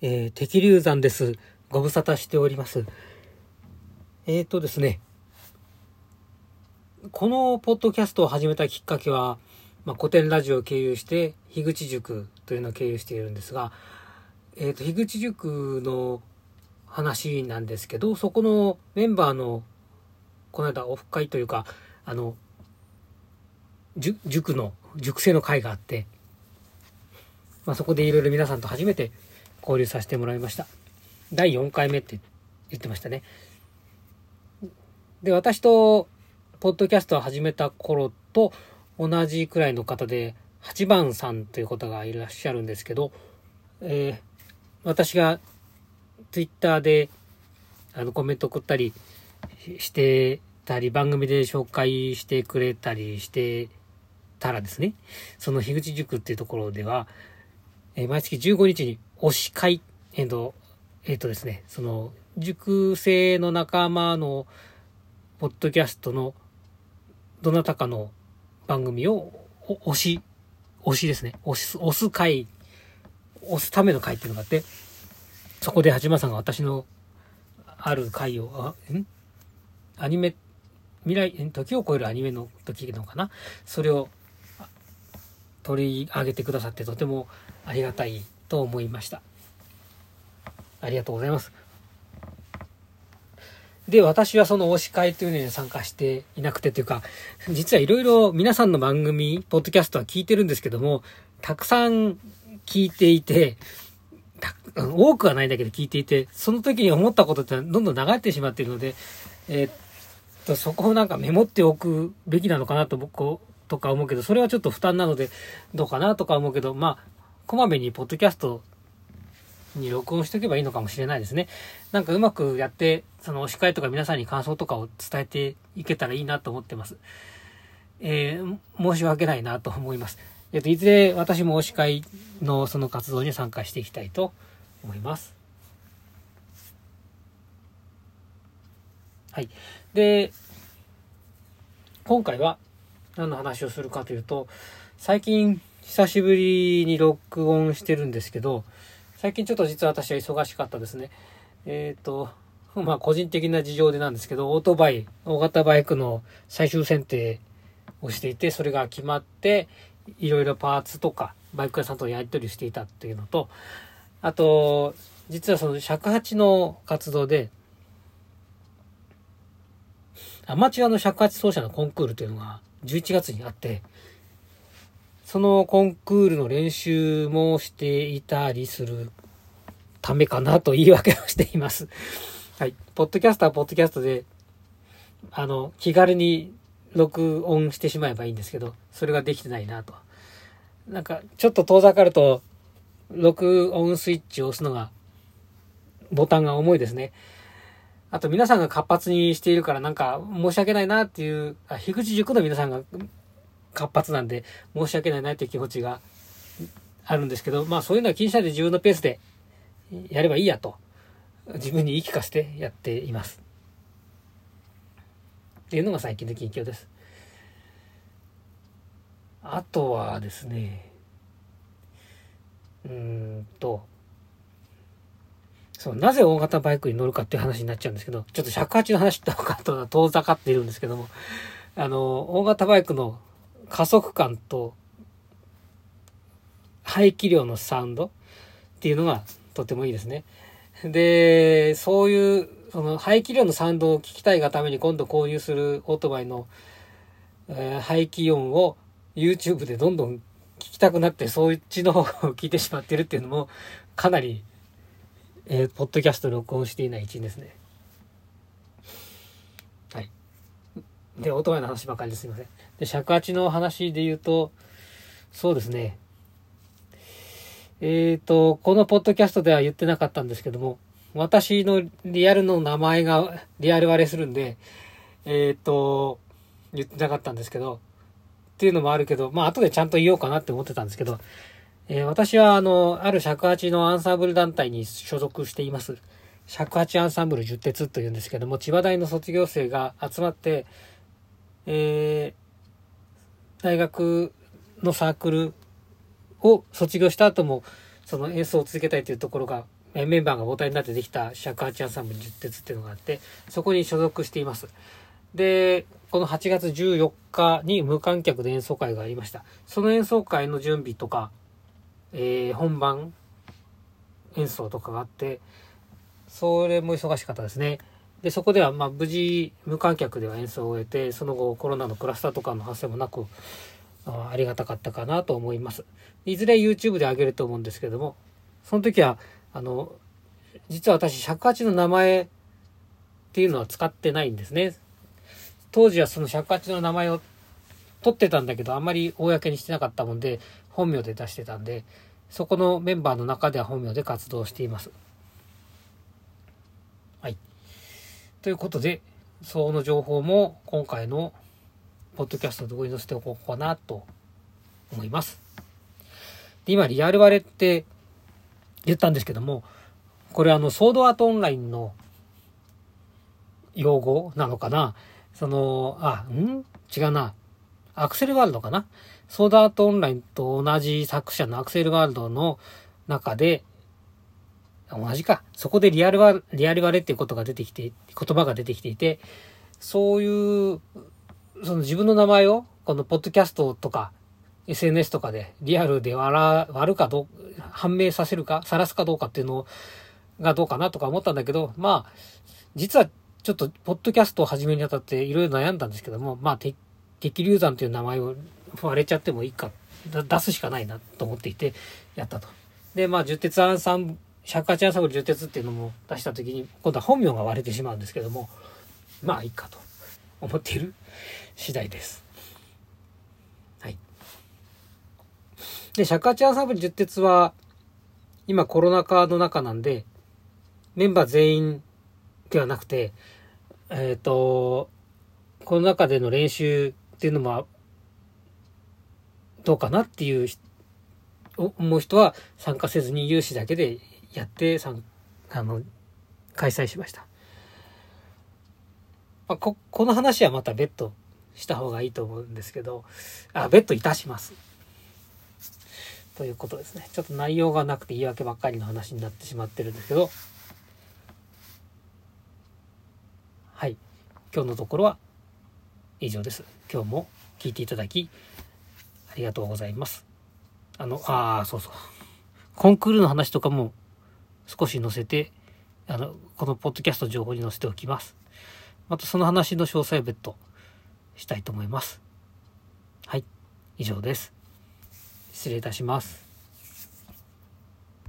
えー、敵流山です。ご無沙汰しております。えっ、ー、とですね、このポッドキャストを始めたきっかけは、まあ、古典ラジオを経由して、樋口塾というのを経由しているんですが、えっ、ー、と、樋口塾の話なんですけど、そこのメンバーの、この間オフ会というか、あの、塾の、塾生の会があって、まあ、そこでいろいろ皆さんと初めて交流させてもらいました。第4回目って言ってましたね。で、私と、ポッドキャストを始めた頃と同じくらいの方で、8番さんという方がいらっしゃるんですけど、えー、私がツイッターであのコメント送ったりしてたり、番組で紹介してくれたりしてたらですね、その樋口塾っていうところでは、えー、毎月15日に推し会、えっ、と、えっ、とですね、その、塾生の仲間の、ポッドキャストの、どなたかの番組を、推し、推しですね、推す、推す会、推すための会っていうのがあって、そこで八幡さんが私の、ある回を、あ、ん？アニメ、未来、時を超えるアニメの時のかな？それを取り上げてくださってとてもありがたいと思いました。ありがとうございます。で、私はその推し会というのに参加していなくてというか、実はいろいろ皆さんの番組、ポッドキャストは聞いてるんですけども、たくさん聞いていて、多くはないんだけど聞いていて、その時に思ったことってどんどん流れてしまっているので、え、っと、そこをなんかメモっておくべきなのかなと僕、とか思うけど、それはちょっと負担なので、どうかなとか思うけど、まあ、こまめにポッドキャストに録音しておけばいいのかもしれないですね。なんかうまくやって、その、お司会とか皆さんに感想とかを伝えていけたらいいなと思ってます。えー、申し訳ないなと思います。えっ、と、いずれ私もお司会のその活動に参加していきたいと思います。はい。で、今回は何の話をするかというと、最近久しぶりに録音してるんですけど、最近ちょっと実は私は忙しかったですね。えっ、ー、と、まあ個人的な事情でなんですけど、オートバイ、大型バイクの最終選定をしていて、それが決まって、いろいろパーツとか、バイク屋さんとやり取りしていたっていうのと、あと、実はその尺八の活動で、アマチュアの尺八奏者のコンクールというのが11月にあって、そのコンクールの練習もしていたりするためかなと言い訳をしています。はい。ポッドキャストはポッドキャストで、あの、気軽に録音してしまえばいいんですけど、それができてないなと。なんか、ちょっと遠ざかると、録音スイッチを押すのが、ボタンが重いですね。あと皆さんが活発にしているからなんか申し訳ないなっていう、あ、樋口塾の皆さんが活発なんで申し訳ないなという気持ちがあるんですけど、まあそういうのは気にしないで自分のペースでやればいいやと、自分に言い聞かせてやっています。っていうのが最近の近況です。あとはですね、うーんと、そう、なぜ大型バイクに乗るかっていう話になっちゃうんですけど、ちょっと尺八の話とかとは遠ざかっているんですけども、あの、大型バイクの加速感と排気量のサウンドっていうのがとてもいいですね。で、そういう、その排気量のサウンドを聞きたいがために今度購入するオートバイの、えー、排気音を YouTube でどんどん聞きたくなって、そっちの方を聞いてしまってるっていうのも、かなり、えー、ポッドキャスト録音していない一因ですね。はい。で、オートバイの話ばかりですいません。で、尺八の話で言うと、そうですね。えっ、ー、と、このポッドキャストでは言ってなかったんですけども、私のリアルの名前がリアル割れするんで、えっ、ー、と、言ってなかったんですけど、っていうのもあるけど、まあ後でちゃんと言おうかなって思ってたんですけど、えー、私はあの、ある尺八のアンサンブル団体に所属しています。尺八アンサンブル十鉄というんですけども、千葉大の卒業生が集まって、えー、大学のサークルを卒業した後も、その演奏を続けたいというところが、メンバーが母体になってできた尺八アンサンブル10鉄っていうのがあって、そこに所属しています。で、この8月14日に無観客で演奏会がありました。その演奏会の準備とか、えー、本番演奏とかがあって、それも忙しかったですね。で、そこでは、まあ、無事、無観客では演奏を終えて、その後、コロナのクラスターとかの発生もなく、ありがたかったかなと思います。いずれ YouTube で上げると思うんですけども、その時は、あの、実は私、尺八の名前っていうのは使ってないんですね。当時はその尺八の名前を取ってたんだけど、あんまり公にしてなかったもんで、本名で出してたんで、そこのメンバーの中では本名で活動しています。はい。ということで、その情報も今回のポッドキャストどこに載せておこうかなと思います。で、今、リアル割れって言ったんですけども、これあの、ソードアートオンラインの用語なのかな？その、あ、ん？違うな。アクセルワールドかな？ソードアートオンラインと同じ作者のアクセルワールドの中で、同じか。そこでリアルワ、リアル割れっていうことが出てきて、言葉が出てきていて、そういうその自分の名前を、このポッドキャストとか、SNS とかでリアルで割割るかどう、判明させるか、晒すかどうかっていうのがどうかなとか思ったんだけど、まあ、実はちょっと、ポッドキャストを始めにあたっていろいろ悩んだんですけども、まあ、敵流山という名前を割れちゃってもいいか、出すしかないなと思っていて、やったと。で、まあ、十鉄アンサン、尺八アンサブル十鉄っていうのも出した時に、今度は本名が割れてしまうんですけども、まあ、いいかと思っている次第です。はい。で、尺八アンサブル10鉄は、今コロナ禍の中なんで、メンバー全員ではなくて、えっ、ー、と、この中での練習っていうのも、どうかなっていう思う人は参加せずに有志だけでやってさんあの開催しました。まあ、ここの話はまた別途した方がいいと思うんですけど、あ、ベッドいたします。ということですね。ちょっと内容がなくて言い訳ばっかりの話になってしまってるんですけど、はい。今日のところは以上です。今日も聞いていただき、ありがとうございます。あの、ああ、そうそう。コンクールの話とかも少し載せて、あの、このポッドキャスト情報に載せておきます。またその話の詳細を別途したいと思います。はい、以上です。失礼いたします。